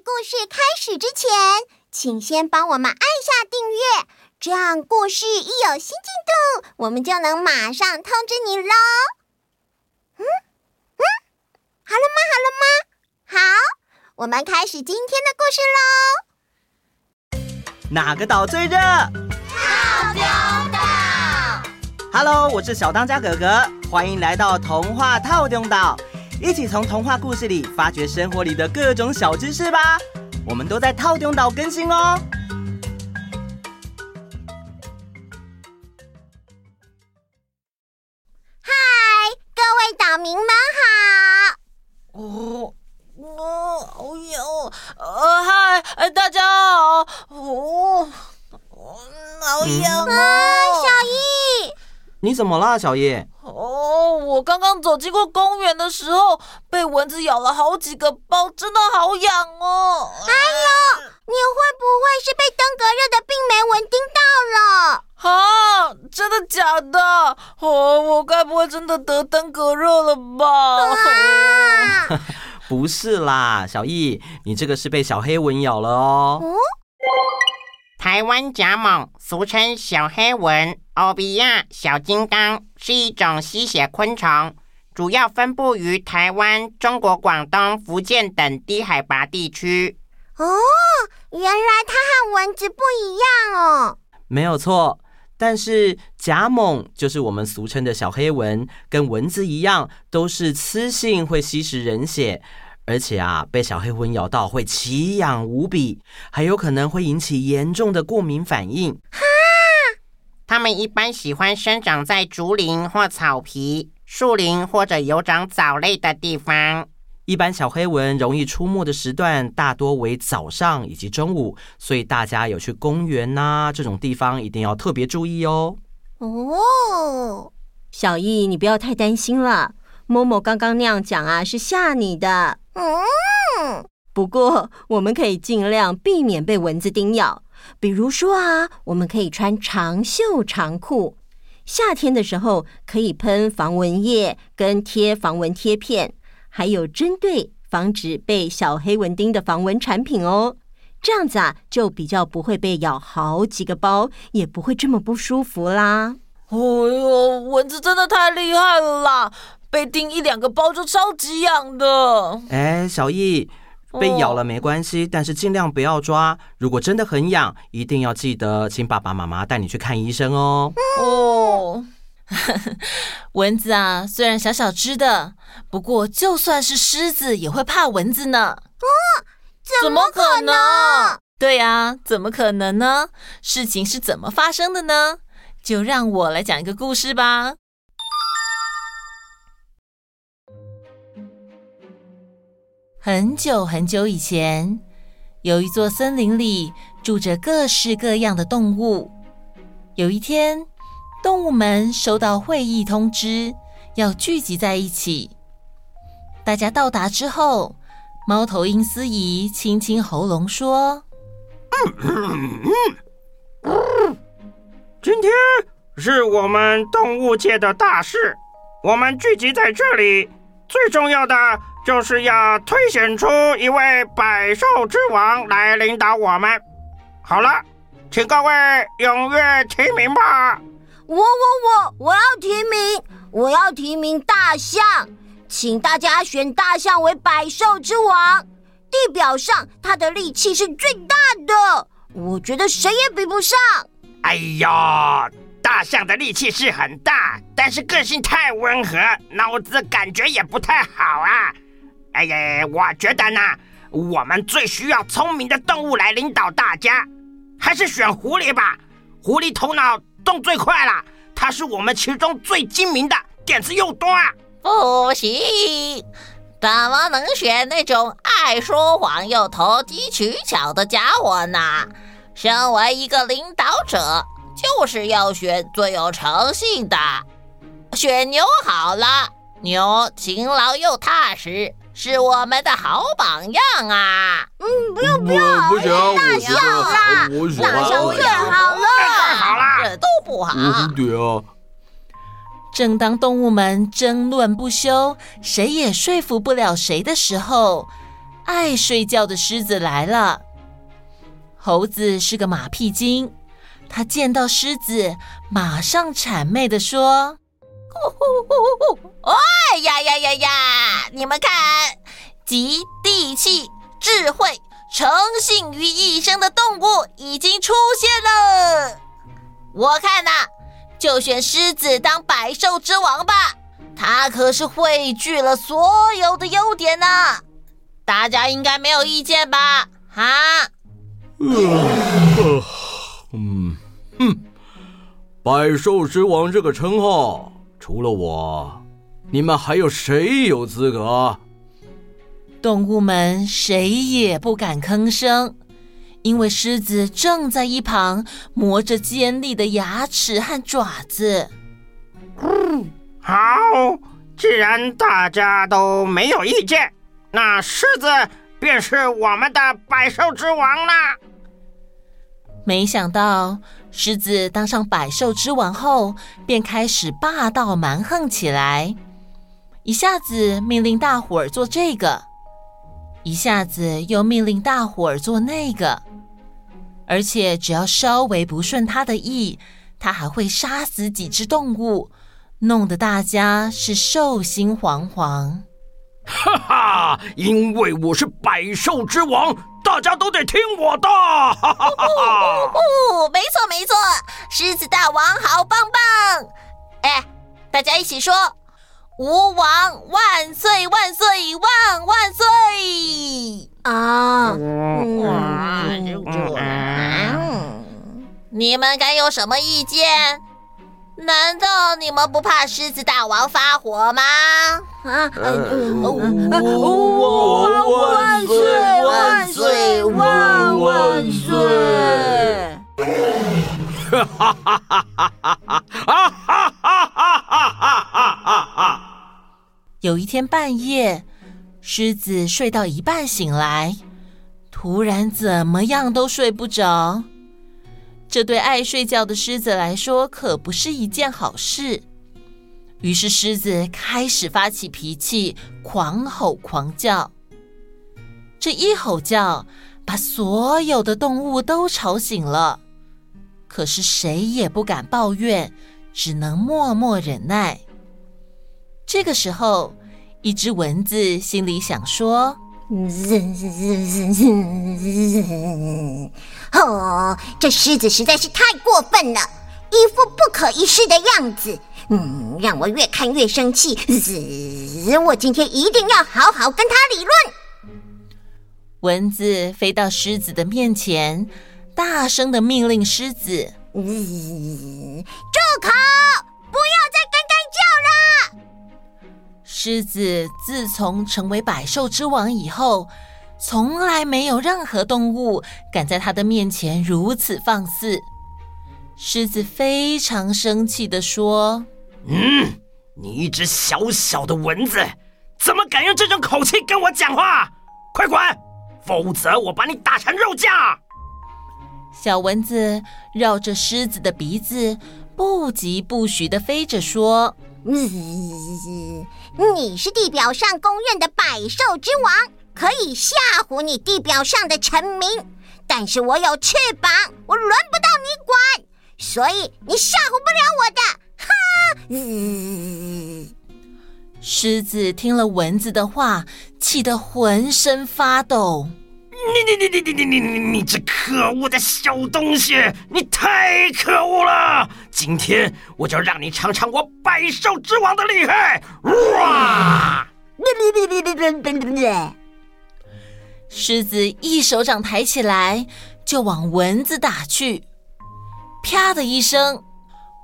故事开始之前，请先帮我们按下订阅，这样故事一有新进度，我们就能马上通知你喽。嗯嗯，好了吗？好了吗？好，我们开始今天的故事喽。哪个岛最热？套丁岛。Hello，我是小当家哥哥，欢迎来到童话套丁岛。一起从童话故事里发掘生活里的各种小知识吧！我们都在套丁岛更新哦。嗨，各位岛民们好！哦，哦，好痒！呃，嗨，大家好！哦，好痒啊！小易，你怎么啦，小叶？哦，我刚刚走经过公园的时候，被蚊子咬了好几个包，真的好痒哦！还有，你会不会是被登革热的病媒蚊叮到了？啊，真的假的？哦，我该不会真的得登革热了吧？啊、不是啦，小易，你这个是被小黑蚊咬了哦。嗯台湾甲猛，俗称小黑蚊、欧比亚小金刚，是一种吸血昆虫，主要分布于台湾、中国广东、福建等低海拔地区。哦，原来它和蚊子不一样哦。没有错，但是甲猛就是我们俗称的小黑蚊，跟蚊子一样，都是雌性，会吸食人血。而且啊，被小黑蚊咬到会奇痒无比，还有可能会引起严重的过敏反应。哈！它们一般喜欢生长在竹林或草皮、树林或者有长藻类的地方。一般小黑蚊容易出没的时段大多为早上以及中午，所以大家有去公园呐、啊、这种地方一定要特别注意哦。哦，小易，你不要太担心了。某某刚刚那样讲啊，是吓你的。嗯，不过我们可以尽量避免被蚊子叮咬。比如说啊，我们可以穿长袖长裤。夏天的时候可以喷防蚊液跟贴防蚊贴片，还有针对防止被小黑蚊叮的防蚊产品哦。这样子啊，就比较不会被咬好几个包，也不会这么不舒服啦。哦呦，蚊子真的太厉害了啦！被叮一两个包就超级痒的。哎，小易，被咬了没关系，哦，但是尽量不要抓。如果真的很痒，一定要记得请爸爸妈妈带你去看医生哦。哦，蚊子啊，虽然小小只的，不过就算是狮子也会怕蚊子呢。哦，怎么可能？对呀，怎么可能呢？事情是怎么发生的呢？就让我来讲一个故事吧。很久很久以前，有一座森林里住着各式各样的动物。有一天，动物们收到会议通知，要聚集在一起。大家到达之后，猫头鹰司仪清清喉咙说：“今天是我们动物界的大事，我们聚集在这里，最重要的。”就是要推选出一位百兽之王来领导我们。好了，请各位踊跃提名吧。我我我我要提名，我要提名大象，请大家选大象为百兽之王。地表上它的力气是最大的，我觉得谁也比不上。哎呀，大象的力气是很大，但是个性太温和，脑子感觉也不太好啊。哎呀，我觉得呢，我们最需要聪明的动物来领导大家，还是选狐狸吧。狐狸头脑动最快了，它是我们其中最精明的，点子又多啊。不行，怎么能选那种爱说谎又投机取巧的家伙呢？身为一个领导者，就是要选最有诚信的。选牛好了，牛勤劳又踏实。是我们的好榜样啊！嗯，不用不用，不行，大象啦，大象最好了，太好了，这都不好。对啊。正当动物们争论不休，谁也说服不了谁的时候，爱睡觉的狮子来了。猴子是个马屁精，他见到狮子，马上谄媚的说：“呼呼呼呼！哎呀呀呀呀！你们看，集地气、智慧、诚信于一身的动物已经出现了。我看呐，就选狮子当百兽之王吧。它可是汇聚了所有的优点呢。大家应该没有意见吧？哈？”嗯，嗯，哼，百兽之王这个称号，除了我，你们还有谁有资格？动物们谁也不敢吭声，因为狮子正在一旁磨着尖利的牙齿和爪子。嗯，好，既然大家都没有意见，那狮子便是我们的百兽之王了。没想到，狮子当上百兽之王后，便开始霸道蛮横起来，一下子命令大伙儿做这个，一下子又命令大伙儿做那个，而且只要稍微不顺他的意，他还会杀死几只动物，弄得大家是兽心惶惶。哈哈，因为我是百兽之王。大家都得听我的！哈哈哈哦，没错没错，狮子大王好棒棒！哎，大家一起说：“吾王万岁万岁万万岁！”啊，你们敢有什么意见？难道你们不怕狮子大王发火吗？啊！万岁万岁万万岁！哈哈哈哈哈哈！哈哈哈哈哈！有一天半夜，狮子睡到一半醒来，突然怎么样都睡不着。这对爱睡觉的狮子来说可不是一件好事。于是狮子开始发起脾气，狂吼狂叫。这一吼叫，把所有的动物都吵醒了。可是谁也不敢抱怨，只能默默忍耐。这个时候，一只蚊子心里想说。哦，这狮子实在是太过分了，一副不可一世的样子。嗯，让我越看越生气。我今天一定要好好跟他理论。蚊子飞到狮子的面前，大声的命令狮子：“住口！狮子自从成为百兽之王以后，从来没有任何动物敢在它的面前如此放肆。狮子非常生气地说：“嗯，你一只小小的蚊子，怎么敢用这种口气跟我讲话？快滚，否则我把你打成肉酱！”小蚊子绕着狮子的鼻子，不疾不徐地飞着说。嗯，你是地表上公认的百兽之王，可以吓唬你地表上的臣民。但是我有翅膀，我轮不到你管，所以你吓唬不了我的。哈！狮子听了蚊子的话，气得浑身发抖。你你你你你你你你你这可恶的小东西你太可恶了！今天！我就让你尝尝我百兽之王的厉害！哇！狮子一手掌抬起来就往蚊子打去啪的一声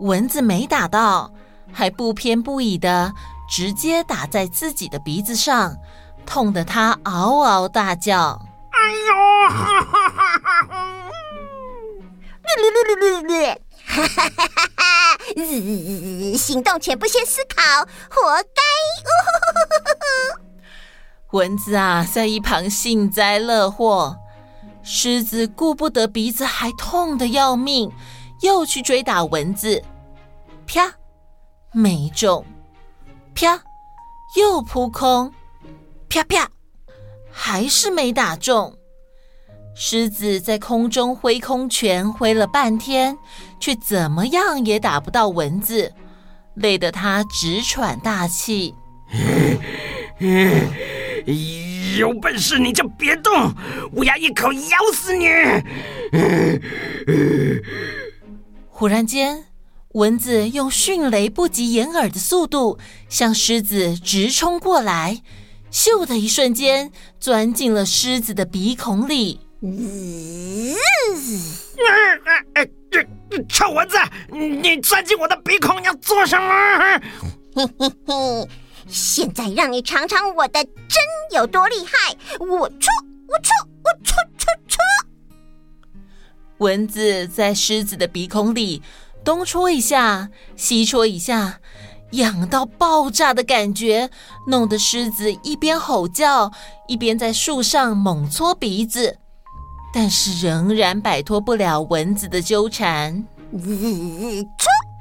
蚊子没打到还不偏不倚的直接打在自己的鼻子上痛得它嗷嗷大叫哎呦！哈哈哈哈哈！哈哈哈哈！行动前不先思考，活该！蚊子啊，在一旁幸灾乐祸。狮子顾不得鼻子还痛得要命，又去追打蚊子。啪，没中。啪，又扑空。啪啪。还是没打中。狮子在空中挥空拳，挥了半天，却怎么样也打不到蚊子，累得它直喘大气。有本事你就别动，我要一口咬死你！忽然间，蚊子用迅雷不及掩耳的速度向狮子直冲过来，咻的一瞬间，钻进了狮子的鼻孔里。嗯，臭蚊子，你钻进我的鼻孔要做什么？嘿嘿嘿，现在让你尝尝我的针有多厉害！我戳，我戳，我戳戳戳。蚊子在狮子的鼻孔里东戳一下，西戳一下。痒到爆炸的感觉，弄得狮子一边吼叫，一边在树上猛搓鼻子，但是仍然摆脱不了蚊子的纠缠。戳，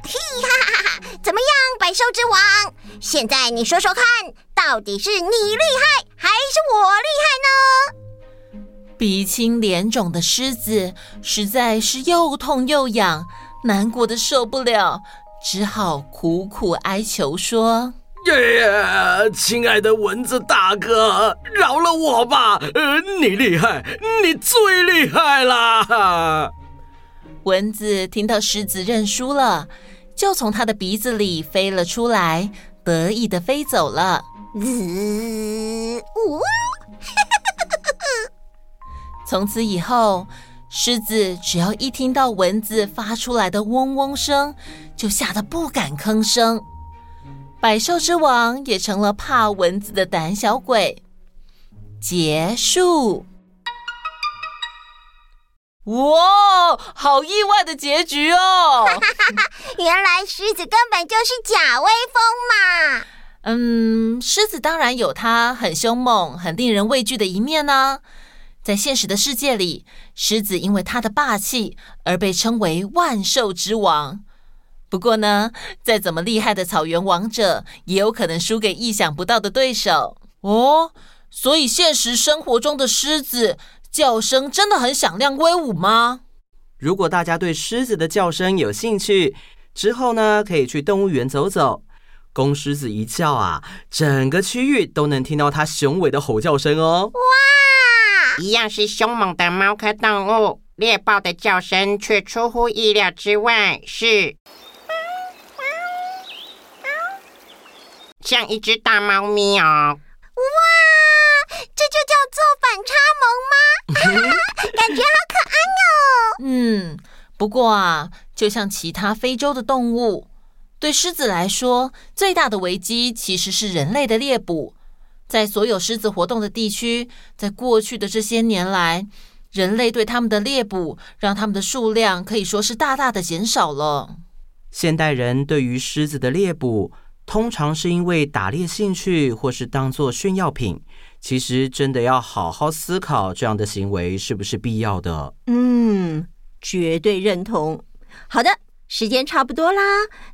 嘿哈哈哈！怎么样，百兽之王？现在你说说看，到底是你厉害还是我厉害呢？鼻青脸肿的狮子实在是又痛又痒，难过的受不了。只好苦苦哀求说：“耶，亲爱的蚊子大哥，饶了我吧！呃，你厉害，你最厉害啦！”蚊子听到狮子认输了，就从他的鼻子里飞了出来，得意的飞走了。呜，从此以后。狮子只要一听到蚊子发出来的嗡嗡声，就吓得不敢吭声。百兽之王也成了怕蚊子的胆小鬼。结束。哇，好意外的结局哦！原来狮子根本就是假威风嘛。嗯，狮子当然有它很凶猛、很令人畏惧的一面呢。在现实的世界里，狮子因为它的霸气而被称为万兽之王。不过呢，再怎么厉害的草原王者，也有可能输给意想不到的对手哦。所以，现实生活中的狮子叫声真的很响亮威武吗？如果大家对狮子的叫声有兴趣，之后呢，可以去动物园走走。公狮子一叫啊，整个区域都能听到它雄伟的吼叫声哦。哇！一样是凶猛的猫科动物，猎豹的叫声却出乎意料之外，是像一只大猫咪哦。哇，这就叫做反差萌吗？感觉好可爱哦。嗯，不过啊，就像其他非洲的动物，对狮子来说，最大的危机其实是人类的猎捕。在所有狮子活动的地区，在过去的这些年来，人类对他们的猎捕，让他们的数量可以说是大大的减少了。现代人对于狮子的猎捕，通常是因为打猎兴趣，或是当做炫耀品。其实真的要好好思考，这样的行为是不是必要的？嗯，绝对认同。好的，时间差不多啦，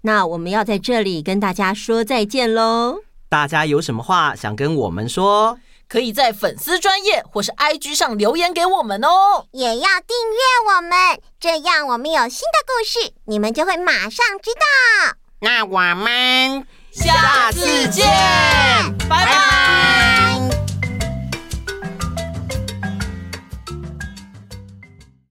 那我们要在这里跟大家说再见喽。大家有什么话想跟我们说？可以在粉丝专业或是 IG 上留言给我们哦。也要订阅我们，这样我们有新的故事，你们就会马上知道。那我们下次见，拜拜。拜拜。